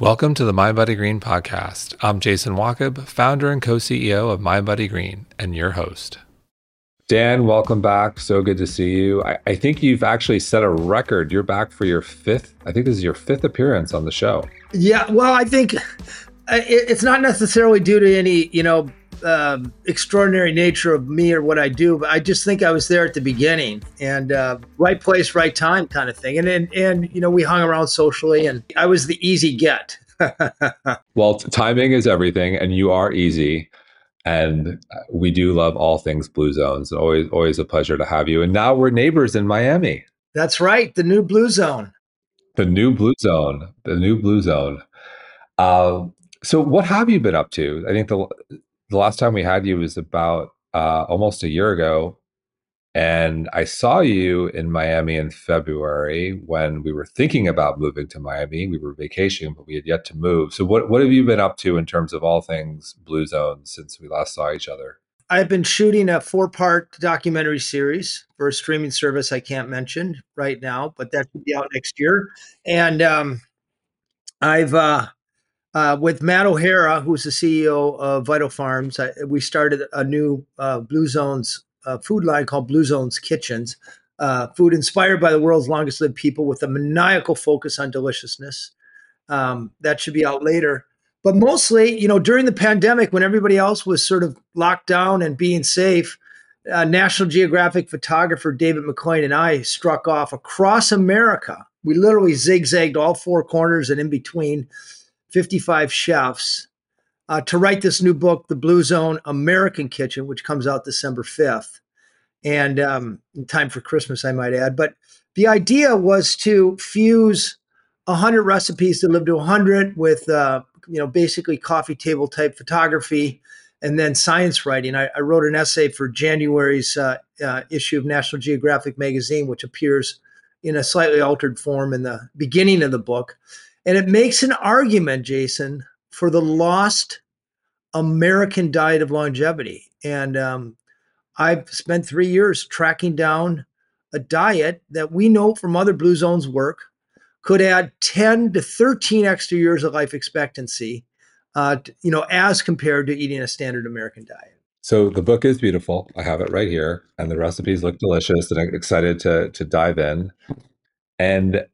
Welcome to the Mindbody Green podcast. I'm Jason Wachob, founder and co-CEO of Mindbody Green, and your host. Dan, welcome back. So good to see you. I, I, think you've actually set a record. You're back for your fifth. I think this is your fifth appearance on the show. Yeah, well, I think uh, it's not necessarily due to any, you know, uh, extraordinary nature of me or what I do, but I just think I was there at the beginning and uh, right place, right time kind of thing. And, and and you know, we hung around socially, and I was the easy get. well, timing is everything, and you are easy. And we do love all things Blue Zones. Always, always a pleasure to have you. And now we're neighbors in Miami. That's right, the new Blue Zone. The new Blue Zone. The new Blue Zone. Uh, so, what have you been up to? I think the the last time we had you was about uh, almost a year ago. And I saw you in Miami in February when we were thinking about moving to Miami. We were vacationing, but we had yet to move. So, what, what have you been up to in terms of all things Blue Zone since we last saw each other? I've been shooting a four part documentary series for a streaming service I can't mention right now, but that should be out next year. And um, I've uh, uh, with Matt O'Hara, who's the CEO of Vital Farms, I, we started a new uh, Blue Zones uh, food line called Blue Zones Kitchens. Uh, food inspired by the world's longest lived people with a maniacal focus on deliciousness. Um, that should be out later. But mostly, you know, during the pandemic, when everybody else was sort of locked down and being safe, uh, National Geographic photographer David McLain and I struck off across America. We literally zigzagged all four corners and in between 55 chefs uh, to write this new book, The Blue Zone American Kitchen, which comes out December 5th. And um, in time for Christmas, I might add. But the idea was to fuse 100 recipes to live to 100 with, uh, you know, basically coffee table type photography and then science writing. I, I wrote an essay for January's uh, uh, issue of National Geographic magazine, which appears in a slightly altered form in the beginning of the book. And it makes an argument, Jason, for the lost American diet of longevity. And um, I've spent three years tracking down a diet that we know from other Blue Zones work could add 10 to 13 extra years of life expectancy, uh, you know, as compared to eating a standard American diet. So the book is beautiful. I have it right here, and the recipes look delicious, and I'm excited to to dive in. And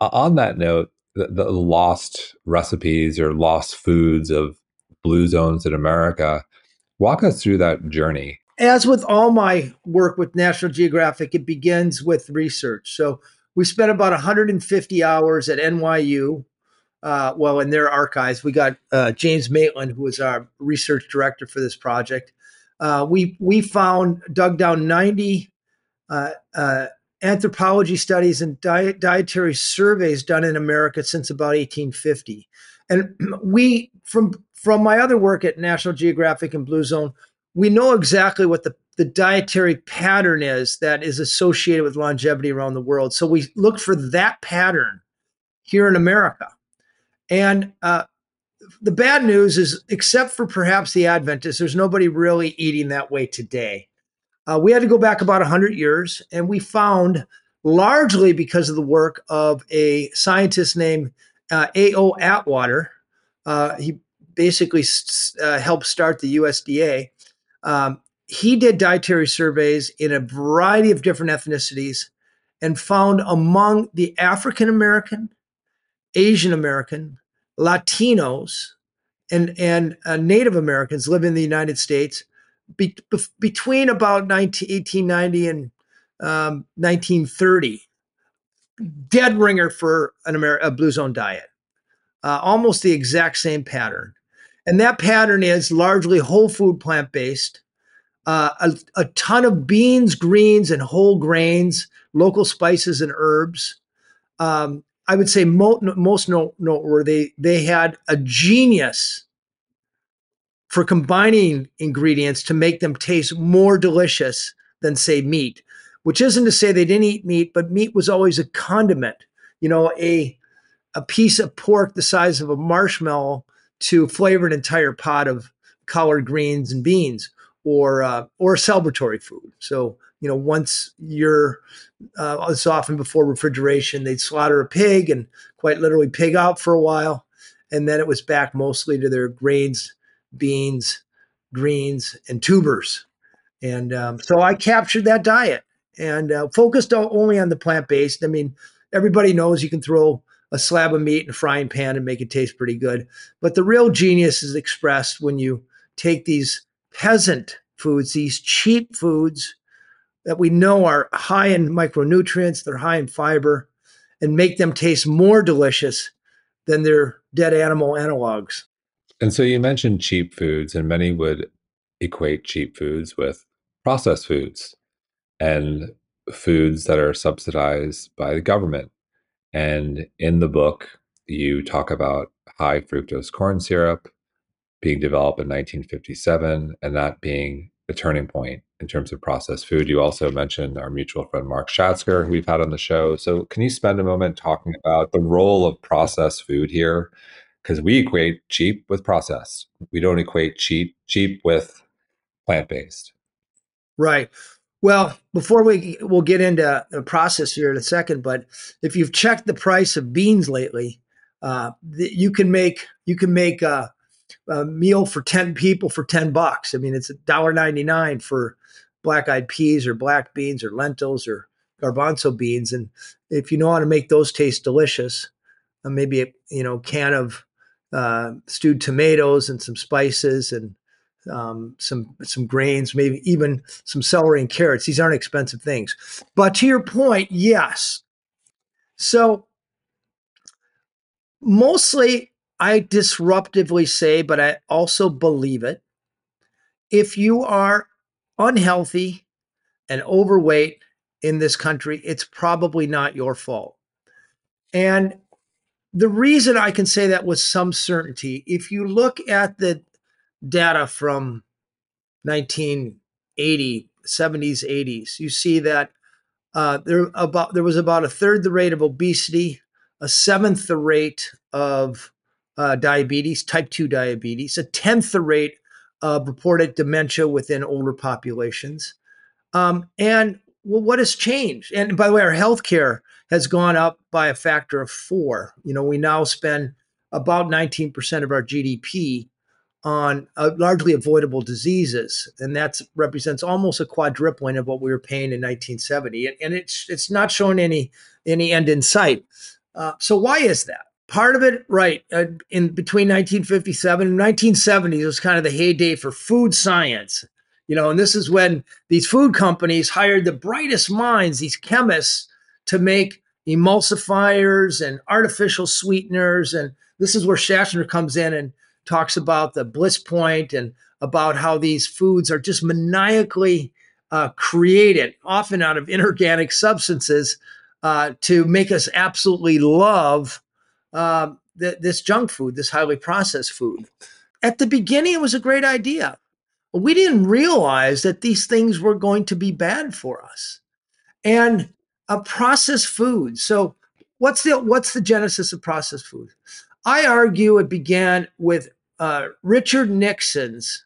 uh, on that note, the, the lost recipes or lost foods of blue zones in America. Walk us through that journey. As with all my work with National Geographic, it begins with research. So we spent about 150 hours at NYU. Uh, well, in their archives, we got uh, James Maitland, who was our research director for this project. Uh, we we found dug down 90 uh, uh, anthropology studies and diet, dietary surveys done in America since about 1850. And we, from from my other work at National Geographic and Blue Zone, we know exactly what the, the dietary pattern is that is associated with longevity around the world. So we look for that pattern here in America. And uh, the bad news is, except for perhaps the Adventists, there's nobody really eating that way today. Uh, we had to go back about 100 years, and we found, largely because of the work of a scientist named uh, A.O. Atwater, uh, he basically uh, helped start the USDA. Um, he did dietary surveys in a variety of different ethnicities and found among the African American, Asian American, Latinos, and, and uh, Native Americans living in the United States be, be, between about 19, 1890 and um, 1930, dead ringer for an Amer- a blue zone diet. Uh, almost the exact same pattern. And that pattern is largely whole food plant based, uh, a, a, ton of beans, greens, and whole grains, local spices and herbs. Um, I would say mo- most noteworthy, they had a genius for combining ingredients to make them taste more delicious than, say, meat, which isn't to say they didn't eat meat, but meat was always a condiment. You know, a, a piece of pork the size of a marshmallow to flavor an entire pot of collard greens and beans or uh, or celebratory food. So you know, once you're uh, it's often before refrigeration, they'd slaughter a pig and quite literally pig out for a while, and then it was back mostly to their grains, beans, greens, and tubers. And um, so I captured that diet and uh, focused only on the plant based. I mean, everybody knows you can throw a slab of meat in a frying pan and make it taste pretty good. But the real genius is expressed when you take these peasant foods, these cheap foods that we know are high in micronutrients, they're high in fiber, and make them taste more delicious than their dead animal analogs. And so you mentioned cheap foods, and many would equate cheap foods with processed foods and foods that are subsidized by the government. And in the book, you talk about high fructose corn syrup being developed in 1957 and that being a turning point in terms of processed food. You also mentioned our mutual friend Mark Schatzker, who we've had on the show. So, can you spend a moment talking about the role of processed food here? Because we equate cheap with processed. We don't equate cheap cheap with plant based. Right. Well, before we we'll get into the process here in a second, but if you've checked the price of beans lately, uh, you can make you can make a, a, meal for ten people for ten bucks. I mean, it's a dollar ninety nine for black eyed peas or black beans or lentils or garbanzo beans, and if you know how to make those taste delicious, uh, maybe a you know can of uh, stewed tomatoes and some spices and um, some some grains, maybe even some celery and carrots. These aren't expensive things. But to your point, yes. So mostly I disruptively say, but I also believe it. If you are unhealthy and overweight in this country, it's probably not your fault. And the reason I can say that with some certainty, if you look at the data from 1980, 70s, 80s, you see that uh, there about there was about a third the rate of obesity, a seventh the rate of uh, diabetes, type 2 diabetes, a tenth the rate of reported dementia within older populations. Um, and well, what has changed? And by the way, our healthcare has gone up by a factor of four. You know, we now spend about 19% of our GDP on uh, largely avoidable diseases, and that represents almost a quadrupling of what we were paying in 1970. And, and it's it's not showing any any end in sight. Uh, so why is that? Part of it, right, uh, in between 1957 and 1970, was kind of the heyday for food science. You know, and this is when these food companies hired the brightest minds, these chemists, to make emulsifiers and artificial sweeteners. And this is where Schatzker comes in and talks about the bliss point and about how these foods are just maniacally uh, created, often out of inorganic substances, uh, to make us absolutely love uh, th- this junk food, this highly processed food. At the beginning, it was a great idea. We didn't realize that these things were going to be bad for us. And a processed food. So, what's the what's the genesis of processed food? I argue it began with uh, Richard Nixon's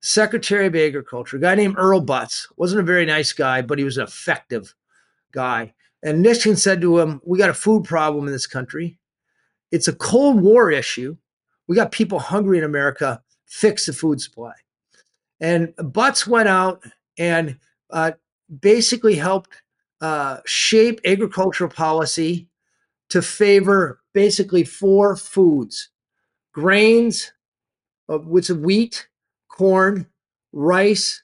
Secretary of Agriculture, a guy named Earl Butz. wasn't a very nice guy, but he was an effective guy. And Nixon said to him, We got a food problem in this country. It's a Cold War issue. We got people hungry in America. Fix the food supply. And Butz went out and uh, basically helped uh, shape agricultural policy to favor basically four foods grains, of which of wheat, corn, rice,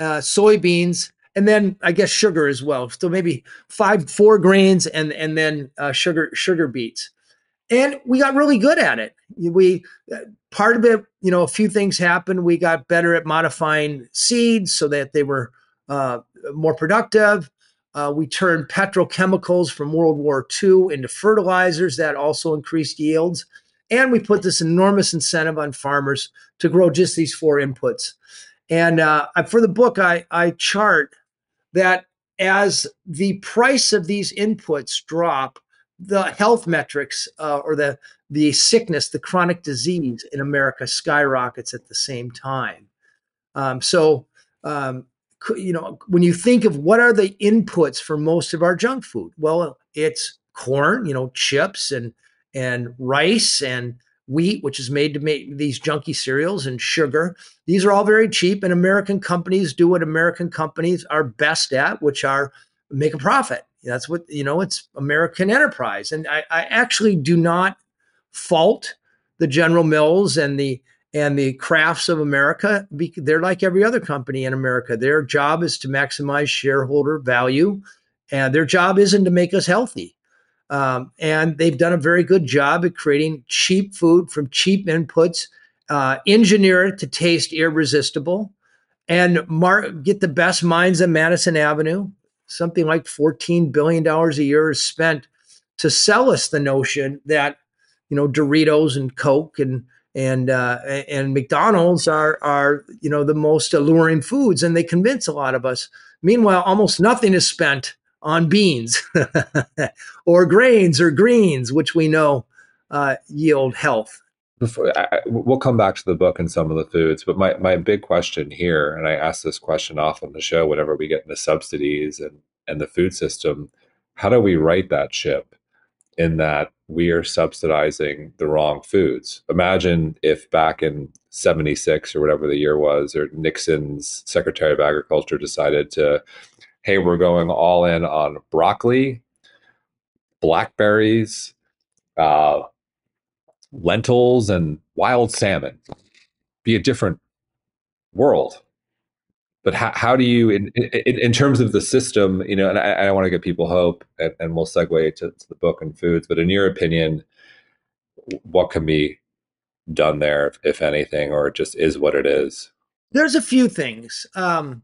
uh, soybeans, and then I guess sugar as well. So maybe five, four grains, and and then uh, sugar sugar beets. And we got really good at it. We uh, part of it, you know, a few things happened. We got better at modifying seeds so that they were uh, more productive. Uh, we turned petrochemicals from World War II into fertilizers that also increased yields. And we put this enormous incentive on farmers to grow just these four inputs. And uh, for the book, I, I chart that as the price of these inputs drop, the health metrics uh, or the the sickness, the chronic disease in America skyrockets at the same time. Um, so, um, you know, when you think of what are the inputs for most of our junk food, well, it's corn, you know, chips and and rice and wheat, which is made to make these junky cereals, and sugar. These are all very cheap, and American companies do what American companies are best at, which are make a profit. That's what you know. It's American enterprise, and I, I actually do not fault the General Mills and the and the Krafts of America. They're like every other company in America. Their job is to maximize shareholder value, and their job isn't to make us healthy. Um, and they've done a very good job at creating cheap food from cheap inputs, uh, engineer it to taste irresistible, and mar- get the best minds on Madison Avenue. Something like $14 billion a year is spent to sell us the notion that, you know, Doritos and Coke and and uh, and McDonald's are are you know the most alluring foods, and they convince a lot of us. Meanwhile, almost nothing is spent on beans or grains or greens, which we know uh, yield health. Before, I, we'll come back to the book and some of the foods, but my, my big question here, and I ask this question often on the show whenever we get into subsidies and, and the food system, how do we right that ship in that we are subsidizing the wrong foods? Imagine if back in 76 or whatever the year was, or Nixon's Secretary of Agriculture decided to hey, we're going all in on broccoli, blackberries, uh, lentils, and wild salmon. Be a different world. But how, how do you, in, in, in terms of the system, you know, and I, I want to give people hope, and, and we'll segue to, to the book and foods, but in your opinion, what can be done there, if, if anything, or it just is what it is? There's a few things. Um,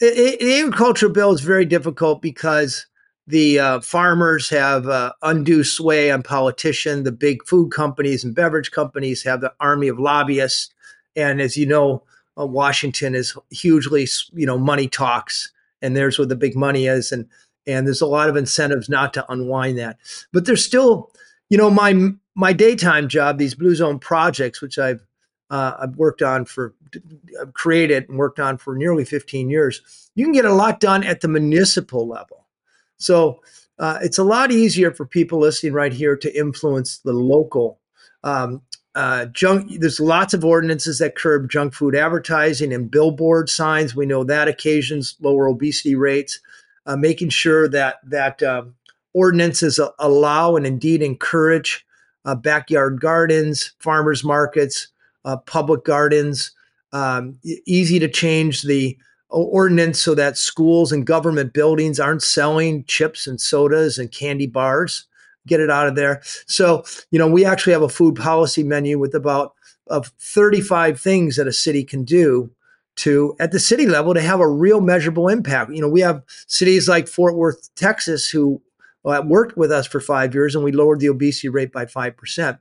the agricultural bill is very difficult because the uh, farmers have uh, undue sway on politicians. The big food companies and beverage companies have the army of lobbyists, and as you know, uh, Washington is hugely, you know, money talks, and there's where the big money is, and and there's a lot of incentives not to unwind that. But there's still, you know, my my daytime job, these blue zone projects, which I've uh, I've worked on for, I've created and worked on for nearly 15 years, you can get a lot done at the municipal level. So uh, it's a lot easier for people listening right here to influence the local. Um, uh, junk. There's lots of ordinances that curb junk food advertising and billboard signs. We know that occasions lower obesity rates. Uh, making sure that that um, ordinances allow and indeed encourage uh, backyard gardens, farmers markets, uh, public gardens. Um, easy to change the ordinance so that schools and government buildings aren't selling chips and sodas and candy bars. Get it out of there. So, you know, we actually have a food policy menu with about of 35 things that a city can do to at the city level to have a real measurable impact. You know, we have cities like Fort Worth, Texas, who uh, worked with us for five years and we lowered the obesity rate by 5%.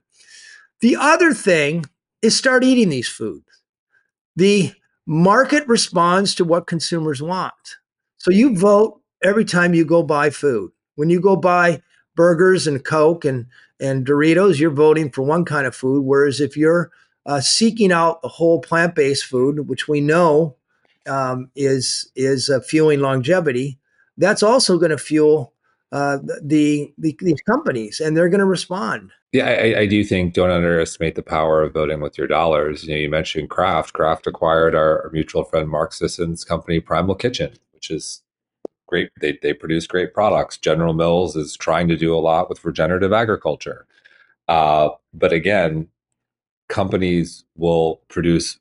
The other thing is start eating these foods. The market responds to what consumers want. So you vote every time you go buy food. When you go buy burgers and Coke and, and Doritos, you're voting for one kind of food. Whereas if you're uh, seeking out the whole plant based food, which we know um, is, is uh, fueling longevity, that's also going to fuel uh, the, the, these companies and they're going to respond. Yeah, I, I, do think don't underestimate the power of voting with your dollars. You know, you mentioned Kraft. Kraft acquired our, our mutual friend Mark Sisson's company, Primal Kitchen, which is great. They, they produce great products. General Mills is trying to do a lot with regenerative agriculture. Uh, but again, companies will produce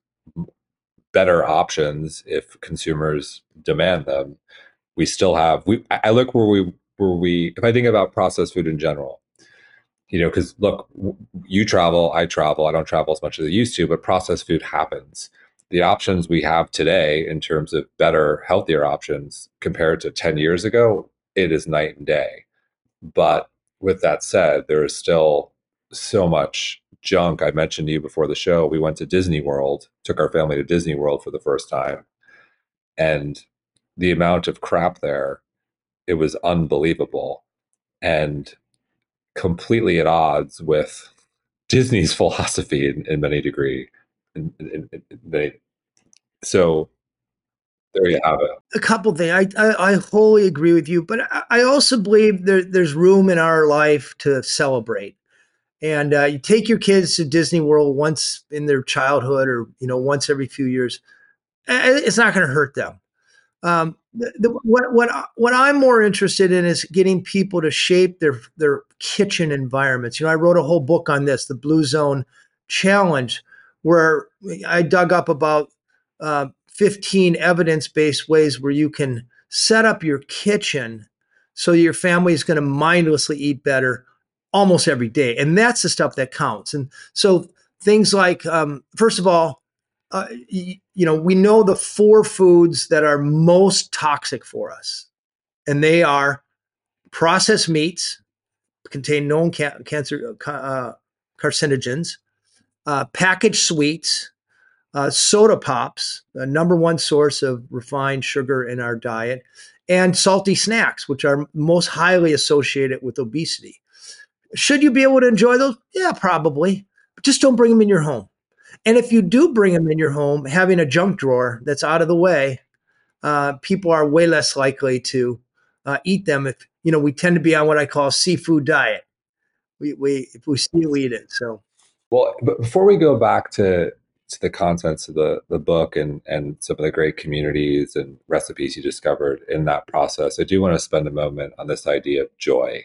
better options if consumers demand them. We still have. We I look where we where we. If I think about processed food in general, you know, because look, you travel, I travel, I don't travel as much as I used to, but processed food happens. The options we have today in terms of better, healthier options compared to 10 years ago, it is night and day. But with that said, there is still so much junk. I mentioned to you before the show, we went to Disney World, took our family to Disney World for the first time. And the amount of crap there, it was unbelievable. And completely at odds with Disney's philosophy in, in many degree. In, in, in, so there you have it. A couple things. I, I, I wholly agree with you, but I, also believe there, there's room in our life to celebrate. and uh, you take your kids to Disney World once in their childhood, or you know, once every few years. It's not going to hurt them. Um, the, the, what what what I'm more interested in is getting people to shape their their kitchen environments. You know, I wrote a whole book on this, the Blue Zone Challenge, where I dug up about uh, 15 evidence based ways where you can set up your kitchen so your family is going to mindlessly eat better almost every day. And that's the stuff that counts. And so things like, um, first of all, uh, you, you know, we know the four foods that are most toxic for us, and they are processed meats, contain known ca- cancer uh, carcinogens, uh, packaged sweets, uh, soda pops, the number one source of refined sugar in our diet, and salty snacks, which are most highly associated with obesity. Should you be able to enjoy those? Yeah, probably. But just don't bring them in your home. And if you do bring them in your home, having a junk drawer that's out of the way, uh, people are way less likely to uh, eat them. If you know, we tend to be on what I call seafood diet. We we if we see we eat it. So, well, but before we go back to to the contents of the the book and and some of the great communities and recipes you discovered in that process, I do want to spend a moment on this idea of joy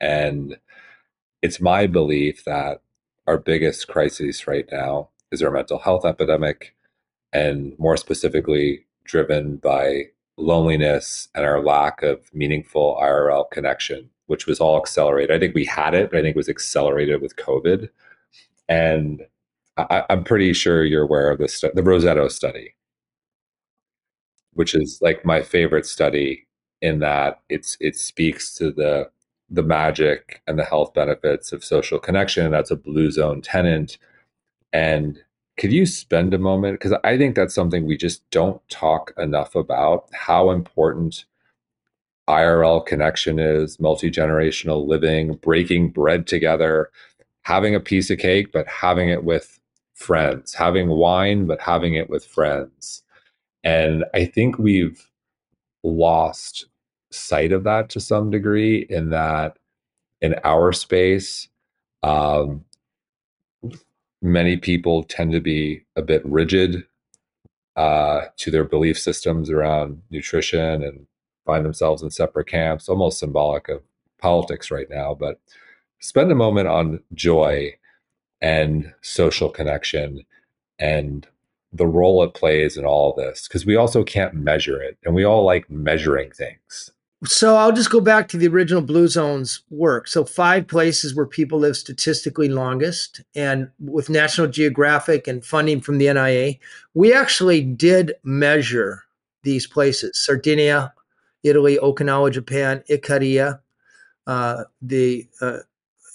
and it's my belief that our biggest crisis right now is our mental health epidemic, and more specifically, driven by loneliness and our lack of meaningful IRL connection, which was all accelerated. I think we had it, but I think it was accelerated with COVID. And I, am pretty sure you're aware of this, the Roseto study, which is like my favorite study in that it's it speaks to the the magic and the health benefits of social connection. That's a blue zone tenant. And could you spend a moment? Because I think that's something we just don't talk enough about how important IRL connection is, multi generational living, breaking bread together, having a piece of cake, but having it with friends, having wine, but having it with friends. And I think we've lost sight of that to some degree in that in our space um, many people tend to be a bit rigid uh, to their belief systems around nutrition and find themselves in separate camps almost symbolic of politics right now but spend a moment on joy and social connection and the role it plays in all this because we also can't measure it and we all like measuring things so I'll just go back to the original Blue Zones work. So five places where people live statistically longest, and with National Geographic and funding from the NIA, we actually did measure these places: Sardinia, Italy, Okinawa, Japan, Ikaria, uh, the uh,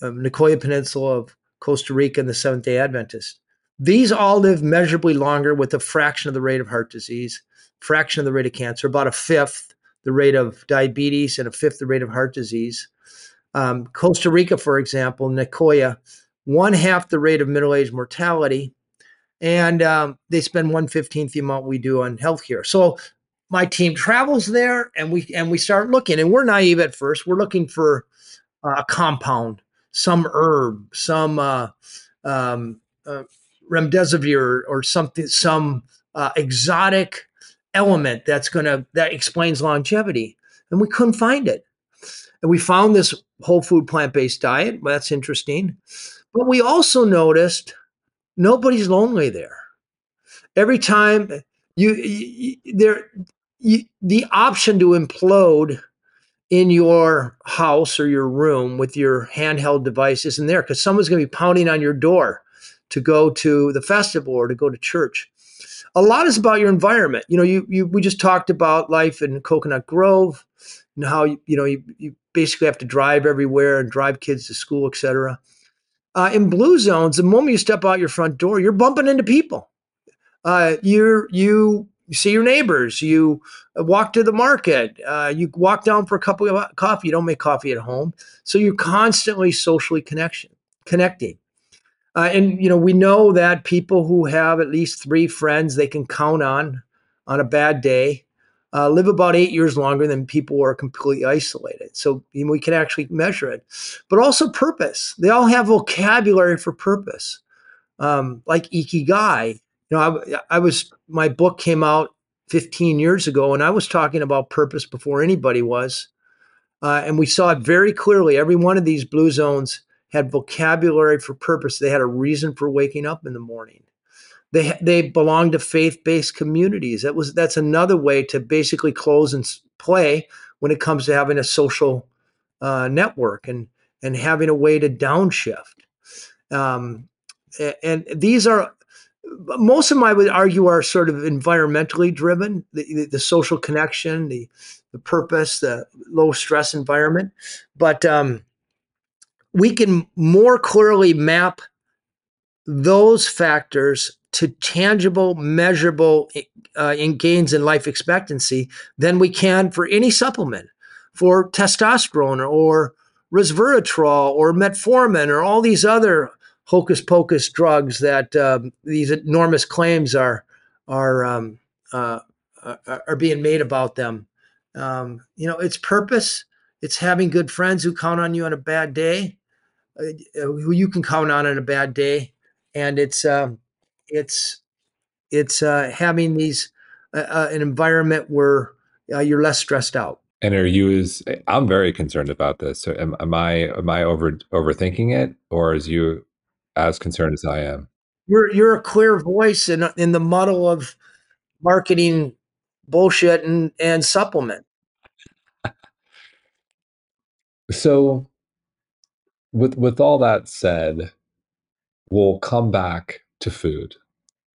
um, Nicoya Peninsula of Costa Rica, and the Seventh Day Adventist. These all live measurably longer with a fraction of the rate of heart disease, fraction of the rate of cancer, about a fifth the rate of diabetes and a fifth the rate of heart disease. Um, Costa Rica, for example, Nicoya, one half the rate of middle age mortality, and um, they spend one fifteenth the amount we do on healthcare. So my team travels there, and we and we start looking, and we're naive at first. We're looking for uh, a compound, some herb, some uh, um, uh, remdesivir, or something, some uh, exotic element that's going to that explains longevity. And we couldn't find it. And we found this whole food plant-based diet. Well, that's interesting. But we also noticed nobody's lonely there. Every time you, you there you, the option to implode in your house or your room with your handheld device isn't there because someone's going to be pounding on your door to go to the festival or to go to church a lot is about your environment. You know, you, you we just talked about life in Coconut Grove and how you, you know you, you basically have to drive everywhere and drive kids to school, etc. Uh, in blue zones, the moment you step out your front door, you're bumping into people. Uh, you're you see your neighbors. You walk to the market. Uh, you walk down for a cup of coffee. You don't make coffee at home, so you're constantly socially connection connecting. Uh, and you know, we know that people who have at least three friends they can count on on a bad day uh, live about eight years longer than people who are completely isolated. So you know, we can actually measure it. But also purpose. They all have vocabulary for purpose, um, like ikigai. You know, I, I was my book came out 15 years ago, and I was talking about purpose before anybody was. Uh, and we saw it very clearly. Every one of these blue zones had vocabulary for purpose. They had a reason for waking up in the morning. They they belong to faith-based communities. That was that's another way to basically close and play when it comes to having a social uh, network and and having a way to downshift. Um, and these are most of them I would argue are sort of environmentally driven, the, the, the social connection, the the purpose, the low stress environment. But um, we can more clearly map those factors to tangible, measurable uh, in gains in life expectancy than we can for any supplement, for testosterone or resveratrol or metformin or all these other hocus pocus drugs that um, these enormous claims are are um, uh, are being made about them. Um, you know, it's purpose. It's having good friends who count on you on a bad day, uh, who you can count on on a bad day, and it's um, it's it's uh, having these uh, uh, an environment where uh, you're less stressed out. And are you as I'm very concerned about this. So am, am I am I over overthinking it, or is you as concerned as I am? You're you're a clear voice in in the muddle of marketing bullshit and and supplement. so with with all that said, we'll come back to food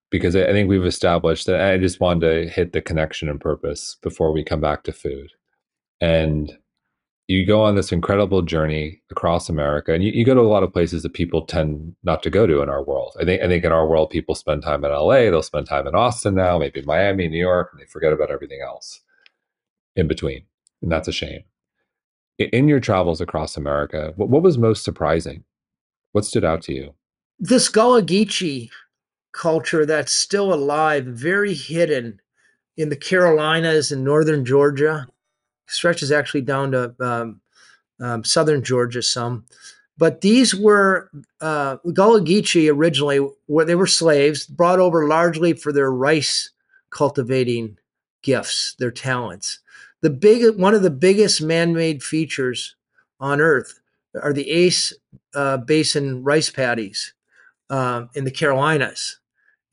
because I think we've established that I just wanted to hit the connection and purpose before we come back to food. And you go on this incredible journey across America, and you, you, go to a lot of places that people tend not to go to in our world. I think I think in our world, people spend time in LA, they'll spend time in Austin now, maybe Miami, New York, and they forget about everything else in between, and that's a shame. In your travels across America, what, what was most surprising? What stood out to you? This Gullah Geechee culture that's still alive, very hidden in the Carolinas and northern Georgia. Stretches actually down to um, um, southern Georgia some. But these were uh, Gullah Geechee originally, where they were slaves, brought over largely for their rice cultivating gifts, their talents. The big one of the biggest man-made features on Earth are the Ace uh, Basin rice paddies uh, in the Carolinas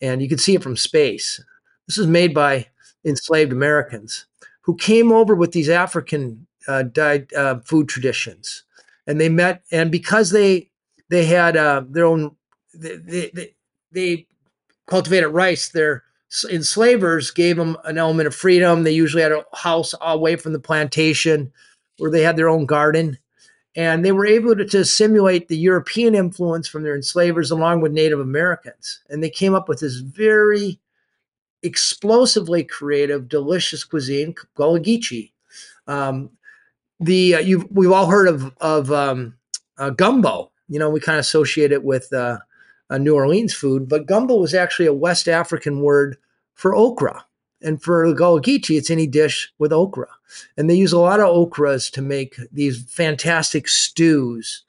and you can see it from space. This was made by enslaved Americans who came over with these African uh, died, uh, food traditions, and they met. And because they they had uh, their own, they, they, they cultivated rice. Their enslavers gave them an element of freedom. They usually had a house away from the plantation, where they had their own garden, and they were able to, to, simulate the European influence from their enslavers along with Native Americans. And they came up with this very explosively creative, delicious cuisine, Geechee. Um, the uh, you've we've all heard of of um, uh, gumbo. You know, we kind of associate it with uh, New Orleans food, but gumbo was actually a West African word for okra. And for the it's any dish with okra. And they use a lot of okras to make these fantastic stews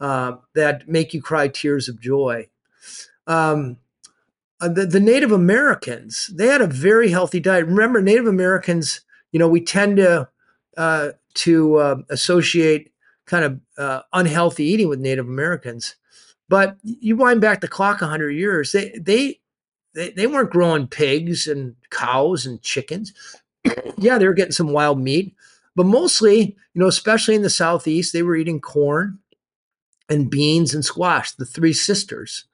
uh, that make you cry tears of joy. Um, uh, the, the Native Americans, they had a very healthy diet. Remember, Native Americans, you know, we tend to uh, to uh, associate kind of uh, unhealthy eating with Native Americans. But you wind back the clock 100 years, they, they they, they weren't growing pigs and cows and chickens. yeah, they were getting some wild meat, but mostly, you know, especially in the southeast, they were eating corn and beans and squash, the three sisters.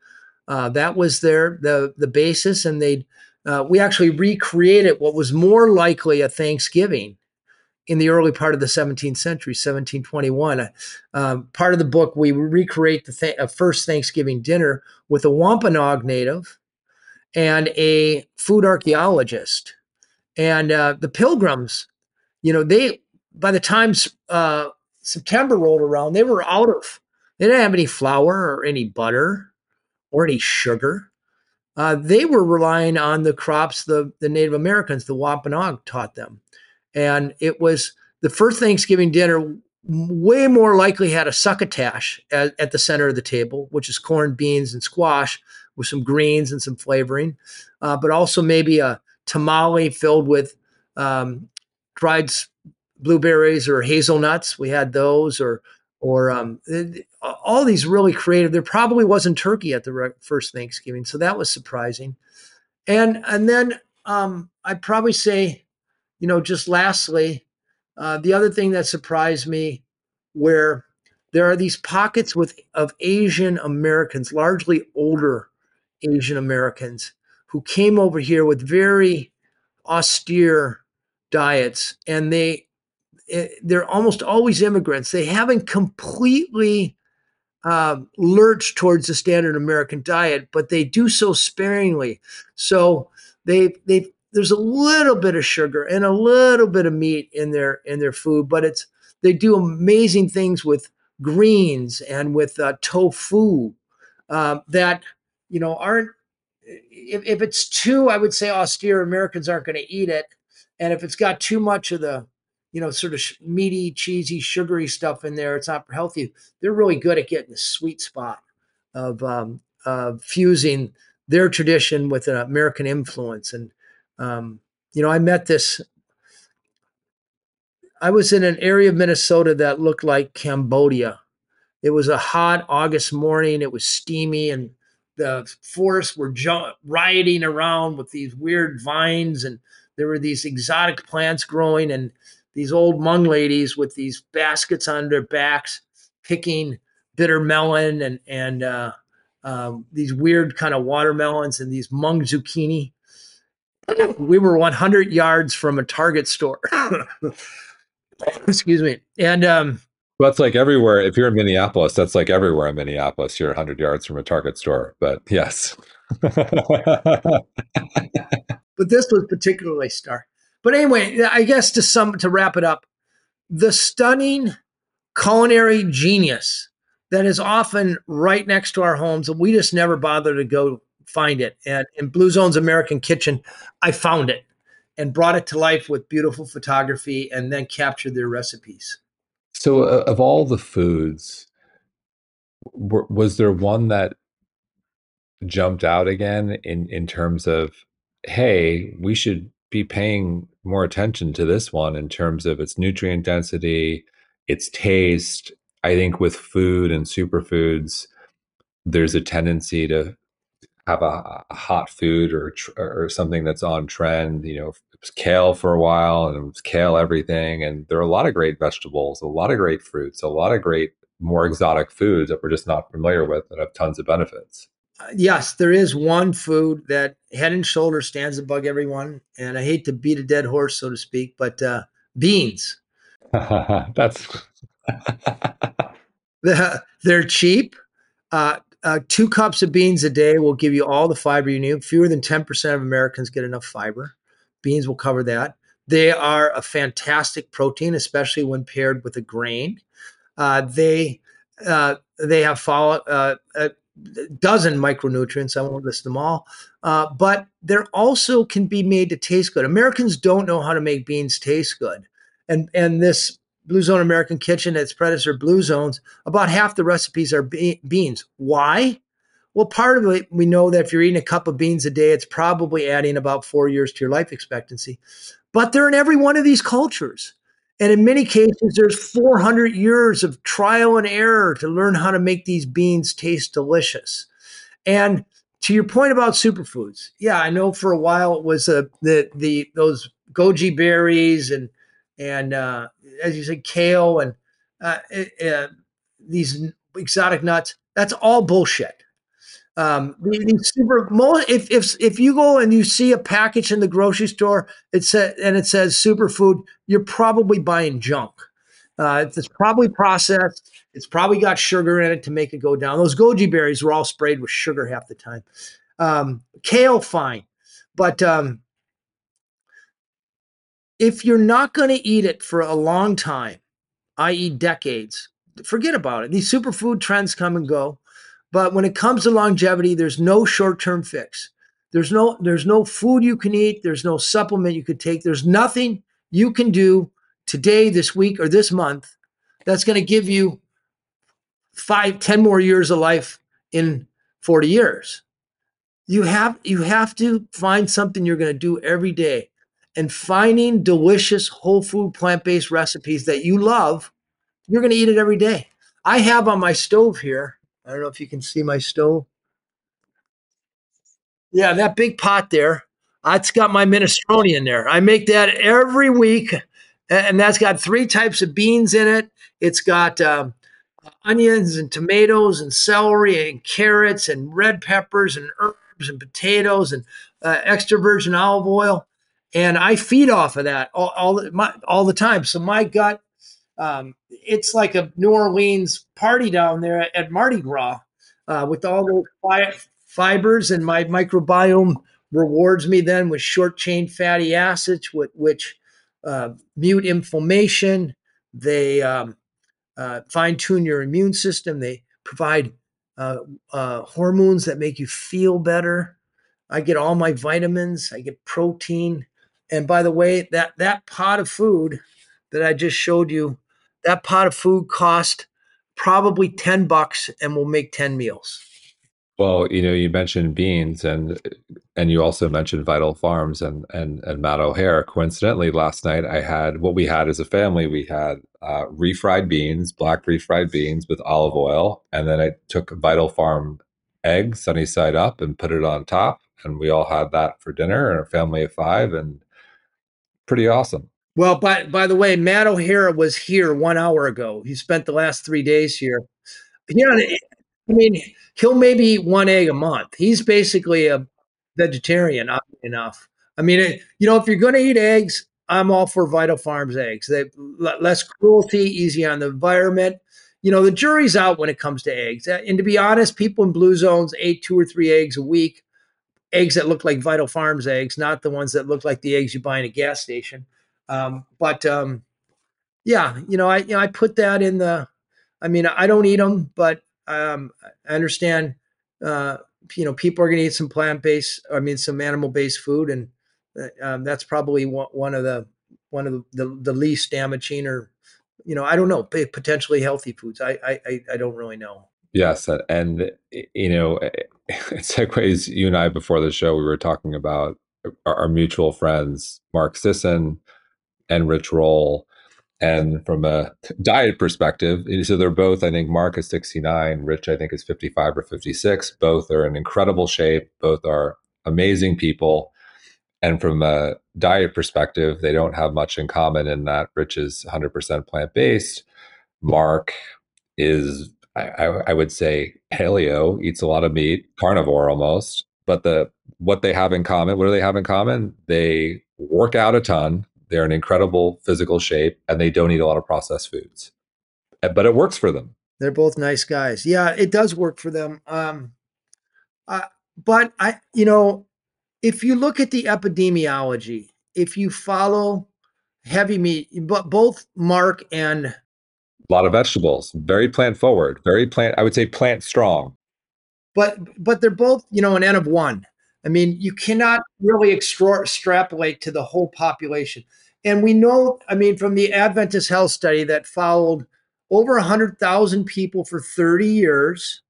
Uh, that was their the the basis, and they uh, we actually recreated what was more likely a Thanksgiving in the early part of the 17th century, 1721. Uh, um, part of the book, we recreate the th- first Thanksgiving dinner with a Wampanoag native and a food archaeologist. And uh, the pilgrims, you know, they, by the time uh, September rolled around, they were out of, they didn't have any flour or any butter or any sugar. uh, they were relying on the crops the, the Native Americans, the Wampanoag, taught them. And it was the first Thanksgiving dinner way more likely had a succotash at, at, the center of the table, which is corn, beans, and squash with some greens and some flavoring, uh, but also maybe a tamale filled with um, dried blueberries or hazelnuts. We had those, or or um, all these really creative. There probably wasn't turkey at the first Thanksgiving, so that was surprising. And and then um, I'd probably say, you know, just lastly, uh, the other thing that surprised me, where there are these pockets with of Asian Americans, largely older Asian Americans, who came over here with very austere diets, and they eh, they're almost always immigrants. They haven't completely um, lurched towards the standard American diet, but they do so sparingly. So they they there's a little bit of sugar and a little bit of meat in their in their food, but it's they do amazing things with greens and with uh, tofu uh, that you know aren't if, if it's too i would say austere americans aren't going to eat it and if it's got too much of the you know sort of meaty cheesy sugary stuff in there it's not healthy. They're really good at getting the sweet spot of um, uh, fusing their tradition with an american influence. And um, you know i met this i was in an area of minnesota that looked like cambodia. It was a hot august morning it was steamy and the forests were ju- rioting around with these weird vines and there were these exotic plants growing and these old Hmong ladies with these baskets on their backs picking bitter melon and and uh, um, these weird kind of watermelons and these Hmong zucchini. We were 100 yards from a Target store. Excuse me. And um, well, that's like everywhere. If you're in Minneapolis, that's like everywhere in Minneapolis. You're 100 yards from a Target store. But yes. but this was particularly stark. But anyway, I guess to sum to wrap it up, the stunning culinary genius that is often right next to our homes, and we just never bother to go find it. And in Blue Zone's American Kitchen, I found it and brought it to life with beautiful photography and then captured their recipes. So, uh, of all the foods, w- was there one that jumped out again in in terms of, hey, we should be paying more attention to this one in terms of its nutrient density, its taste. I think with food and superfoods, there's a tendency to have a, a hot food or or something that's on trend. You know, it was kale for a while, and it was kale everything. And there are a lot of great vegetables, a lot of great fruits, a lot of great more exotic foods that we're just not familiar with that have tons of benefits. Yes, there is one food that head and shoulders stands above everyone, and I hate to beat a dead horse, so to speak, but uh, beans. That's they're cheap. Uh, uh, two cups of beans a day will give you all the fiber you need. Fewer than 10% of Americans get enough fiber. Beans will cover that. They are a fantastic protein, especially when paired with a grain. Uh, they uh, they have follow, uh, a dozen micronutrients. I won't list them all, uh, but they're also can be made to taste good. Americans don't know how to make beans taste good, and and this Blue Zone American Kitchen, its predecessor Blue Zones, about half the recipes are be- beans. Why? Well, part of it, we know that if you're eating a cup of beans a day, it's probably adding about four years to your life expectancy. But they're in every one of these cultures. And in many cases, there's 400 years of trial and error to learn how to make these beans taste delicious. And to your point about superfoods, yeah, I know for a while it was uh, the the those goji berries and and uh, as you said, kale and uh, uh, these exotic nuts. That's all bullshit. Um, super most if if if you go and you see a package in the grocery store, it says and it says superfood, you're probably buying junk. Uh, it's probably processed. It's probably got sugar in it to make it go down. Those goji berries were all sprayed with sugar half the time. Um, kale, fine, but um, if you're not going to eat it for a long time, i.e., decades, forget about it. These superfood trends come and go. But when it comes to longevity, there's no short term fix. There's no there's no food you can eat. There's no supplement you could take. There's nothing you can do today, this week, or this month that's going to give you five, ten more years of life in 40 years. You have you have to find something you're going to do every day. And finding delicious whole food plant-based recipes that you love, you're going to eat it every day. I have on my stove here. I don't know if you can see my stove. Yeah, that big pot there. That's got my minestrone in there. I make that every week, and that's got three types of beans in it. It's got um, onions and tomatoes and celery and carrots and red peppers and herbs and potatoes and uh, extra virgin olive oil, and I feed off of that all all, my, all the time. So my gut, um, it's like a New Orleans party down there at Mardi Gras uh, with all the fi- fibers, and my microbiome rewards me then with short chain fatty acids, which, which uh, mute inflammation. They um, uh, fine tune your immune system. They provide uh, uh, hormones that make you feel better. I get all my vitamins. I get protein. And by the way, that that pot of food that I just showed you, that pot of food cost probably 10 bucks and we'll make 10 meals. Well, you know, you mentioned beans and and you also mentioned Vital Farms and and and Matt O'Hayer. Coincidentally, last night I had what we had as a family. We had uh, refried beans, black refried beans with olive oil, and then I took Vital Farm egg sunny side up and put it on top, and we all had that for dinner and a family of five, and pretty awesome. Well, by by the way, Matt O'Hayer was here one hour ago. He spent the last three days here. You know, I mean, he'll maybe eat one egg a month. He's basically a vegetarian, oddly enough. I mean, you know, if you're going to eat eggs, I'm all for Vital Farms eggs. They less cruelty, easy on the environment. You know, the jury's out when it comes to eggs. And to be honest, people in blue zones ate two or three eggs a week, eggs that look like Vital Farms eggs, not the ones that look like the eggs you buy in a gas station. Um, but um, yeah, you know, I you know I put that in the. I mean, I don't eat them, but um, I understand, uh, you know, people are going to eat some plant based, I mean, some animal based food, and uh, um, that's probably one, of the one of the, the, the, least damaging, or you know, I don't know, potentially healthy foods. I I I don't really know. Yes, and you know, it segues. You and I before the show, we were talking about our, our mutual friends, Mark Sisson and Rich Roll and from a diet perspective, eh, so they're both, I think Mark is 69, Rich, I think, is 55 or 56. Both are in incredible shape. Both are amazing people. And from a diet perspective, they don't have much in common in that Rich is 100% plant based. Mark is, I, I, would say, paleo, eats a lot of meat, carnivore almost. But the what they have in common, what do they have in common? They work out a ton they're in incredible physical shape and they don't eat a lot of processed foods. Uh, but it works for them. They're both nice guys. Yeah, it does work for them. Um, uh, but I, you know, if you look at the epidemiology, if you follow heavy meat, but both Mark and a lot of vegetables, very plant forward, very plant. I would say plant strong. But but they're both, you know, an N of one. I mean, you cannot really extra- extrapolate to the whole population. And we know, I mean, from the Adventist Health Study that followed over 100,000 people for 30 years,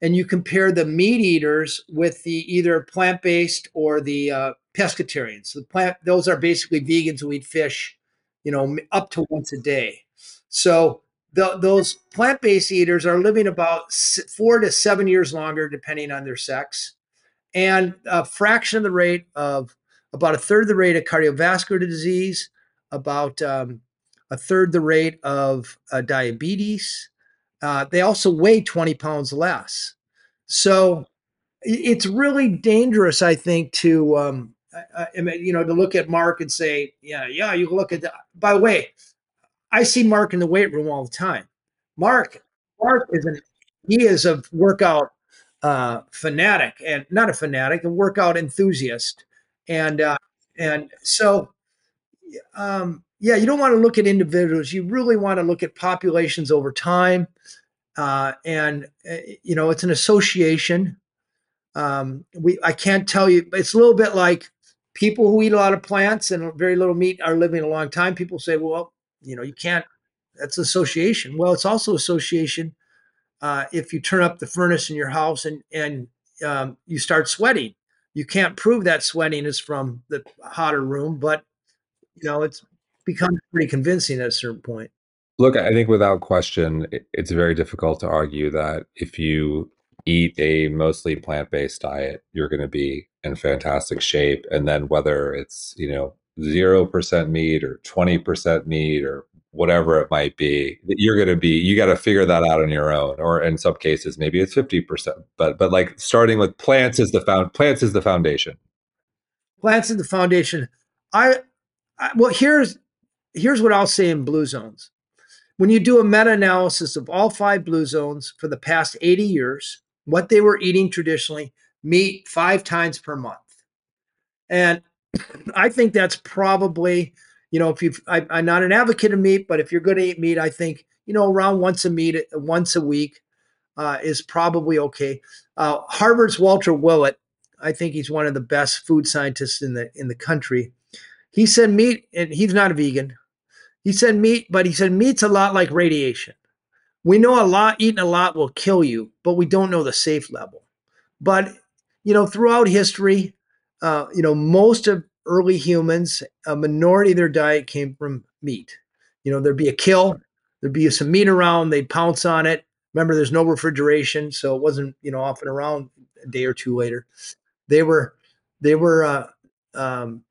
and you compare the meat eaters with the either plant based or the uh, pescatarians. The plant, those are basically vegans who eat fish, you know, up to once a day. So the, those plant based eaters are living about four to seven years longer, depending on their sex, and a fraction of the rate of about a third of the rate of cardiovascular disease, about um, a third the rate of uh, diabetes. Uh, they also weigh 20 pounds less. So it's really dangerous, I think, to um, you know to look at Mark and say, yeah, yeah, you look at. The, by the way, I see Mark in the weight room all the time. Mark, Mark is an he is a workout fanatic and not a fanatic, a workout enthusiast, and uh, and so um, yeah, you don't want to look at individuals. You really want to look at populations over time, uh, and uh, you know it's an association. Um, we I can't tell you. It's a little bit like people who eat a lot of plants and very little meat are living a long time. People say, well, you know, you can't. That's association. Well, it's also association uh, if you turn up the furnace in your house and and um, you start sweating. You can't prove that sweating is from the hotter room, but you know it's become pretty convincing at a certain point. Look, I think without question, it's very difficult to argue that if you eat a mostly plant-based diet, you're going to be in fantastic shape. And then whether it's, you know, 0% meat or 20% meat or whatever it might be, you're going to be, you got to figure that out on your own. Or in some cases, maybe it's 50%. But, but like starting with plants is the found, plants is the foundation. Plants is the foundation. I, I well, here's, here's what I'll say in blue zones when you do a meta analysis of all five blue zones for the past 80 years, what they were eating traditionally, meat five times per month. And I think that's probably, you know, if you I, I'm not an advocate of meat, but if you're going to eat meat, I think, you know, around once a meat, once a week uh, is probably okay. Uh, Harvard's Walter Willett, I think he's one of the best food scientists in the in the country. He said meat, and he's not a vegan, he said meat, but he said meat's a lot like radiation. We know a lot, eating a lot will kill you, but we don't know the safe level. But, you know, throughout history, uh, you know, most of early humans, a minority of their diet came from meat. You know, there'd be a kill, there'd be some meat around, they'd pounce on it. Remember, there's no refrigeration, so it wasn't, you know, often around a day or two later. They were, they were, uh, um,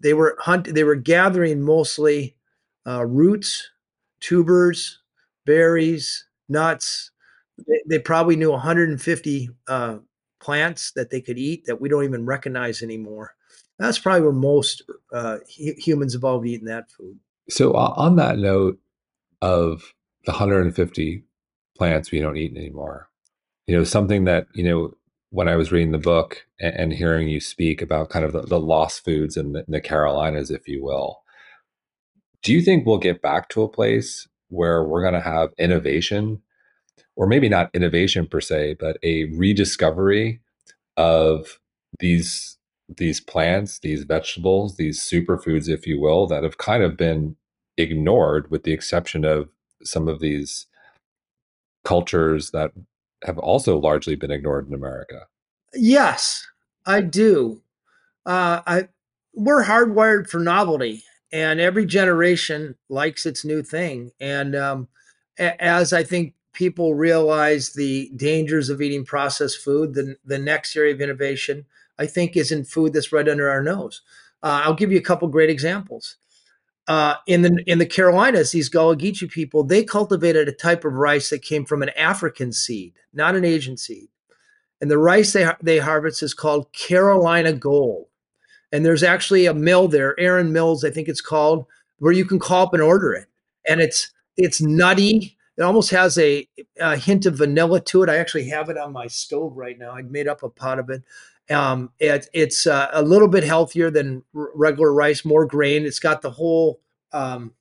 they were hunt, they were gathering mostly uh, roots, tubers, berries, nuts. They, they probably knew 150 uh, plants that they could eat that we don't even recognize anymore. That's probably where most uh, humans evolved eating that food. So, on that note of the 150 plants we don't eat anymore, you know, something that, you know, when I was reading the book and, and hearing you speak about kind of the, the lost foods in the, in the Carolinas, if you will, do you think we'll get back to a place where we're going to have innovation, or maybe not innovation per se, but a rediscovery of these these plants, these vegetables, these superfoods, if you will, that have kind of been ignored, with the exception of some of these cultures that have also largely been ignored in America? Yes, I do. Uh, I we're hardwired for novelty and every generation likes its new thing. And um, as I think people realize the dangers of eating processed food, the, the next area of innovation, I think, is in food that's right under our nose. Uh, I'll give you a couple great examples. Uh, in the in the Carolinas, these Gullah Geechee people they cultivated a type of rice that came from an African seed, not an Asian seed, and the rice they they harvest is called Carolina Gold. And there's actually a mill there, Anson Mills, I think it's called, where you can call up and order it. And it's it's nutty. It almost has a, a hint of vanilla to it. I actually have it on my stove right now. I made up a pot of it. Um, it, it's uh, a little bit healthier than r- regular rice, more grain. It's got the whole um,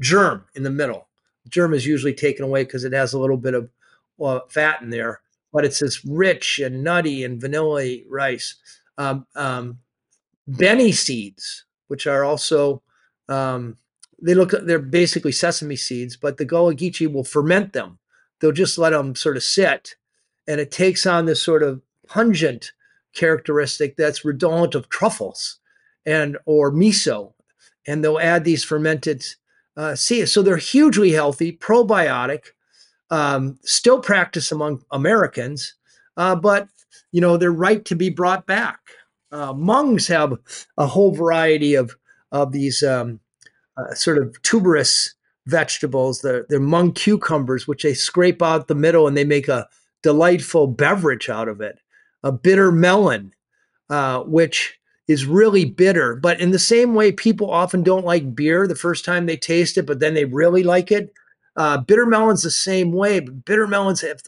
germ in the middle. Germ is usually taken away because it has a little bit of uh, fat in there, but it's this rich and nutty and vanilla rice. Um, um, Benne seeds, which are also um, they look they're basically sesame seeds, but the Gullah Geechee will ferment them. They'll just let them sort of sit, and it takes on this sort of pungent characteristic that's redolent of truffles and or miso, and they'll add these fermented uh, seeds. So they're hugely healthy, probiotic, um, still practiced among Americans, uh, but you know they're right to be brought back. Uh, Hmongs have a whole variety of of these um, uh, sort of tuberous vegetables. They're, they're Hmong cucumbers, which they scrape out the middle and they make a delightful beverage out of it. A bitter melon, uh, which is really bitter. But in the same way, people often don't like beer the first time they taste it, but then they really like it. Uh, bitter melons the same way, but bitter melons have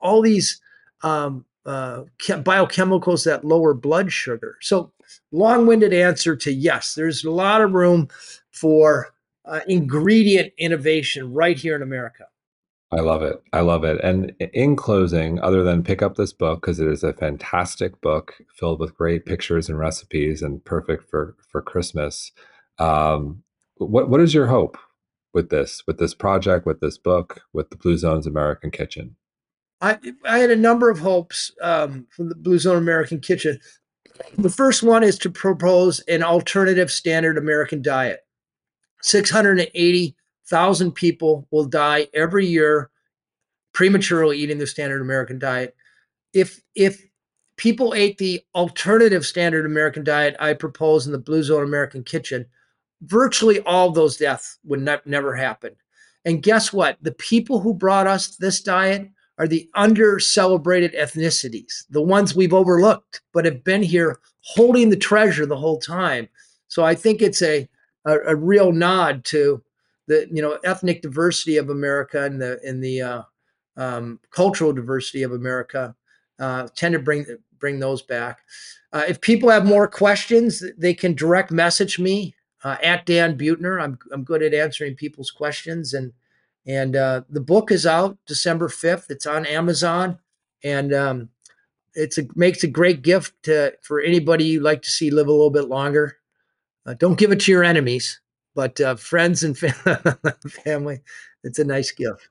all these um, uh, biochemicals that lower blood sugar. So, long winded answer to yes, there's a lot of room for uh, ingredient innovation right here in America. I love it. I love it. And in closing, other than pick up this book because it is a fantastic book filled with great pictures and recipes and perfect for for Christmas. Um, what what is your hope with this with this project with this book with the Blue Zones American Kitchen? I I had a number of hopes um, from the Blue Zone American Kitchen. The first one is to propose an alternative standard American diet. 680,000 people will die every year prematurely eating the standard American diet. If if people ate the alternative standard American diet I propose in the Blue Zone American Kitchen, virtually all those deaths would ne- never happen. And guess what? The people who brought us this diet are the under celebrated ethnicities, the ones we've overlooked, but have been here holding the treasure the whole time. So I think it's a, a, a real nod to the you know ethnic diversity of America and the in the uh, um, cultural diversity of America. Uh, tend to bring bring those back. Uh, if people have more questions, they can direct message me uh, at Dan Buettner. I'm I'm good at answering people's questions, and and uh, the book is out December 5th. It's on Amazon, and um, it's a makes a great gift to, for anybody you'd like to see live a little bit longer. Uh, don't give it to your enemies, but uh, friends and family. It's a nice gift.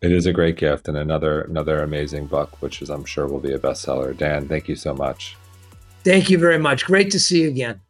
It is a great gift and another another amazing book, which is I'm sure will be a bestseller. Dan, thank you so much. Thank you very much. Great to see you again.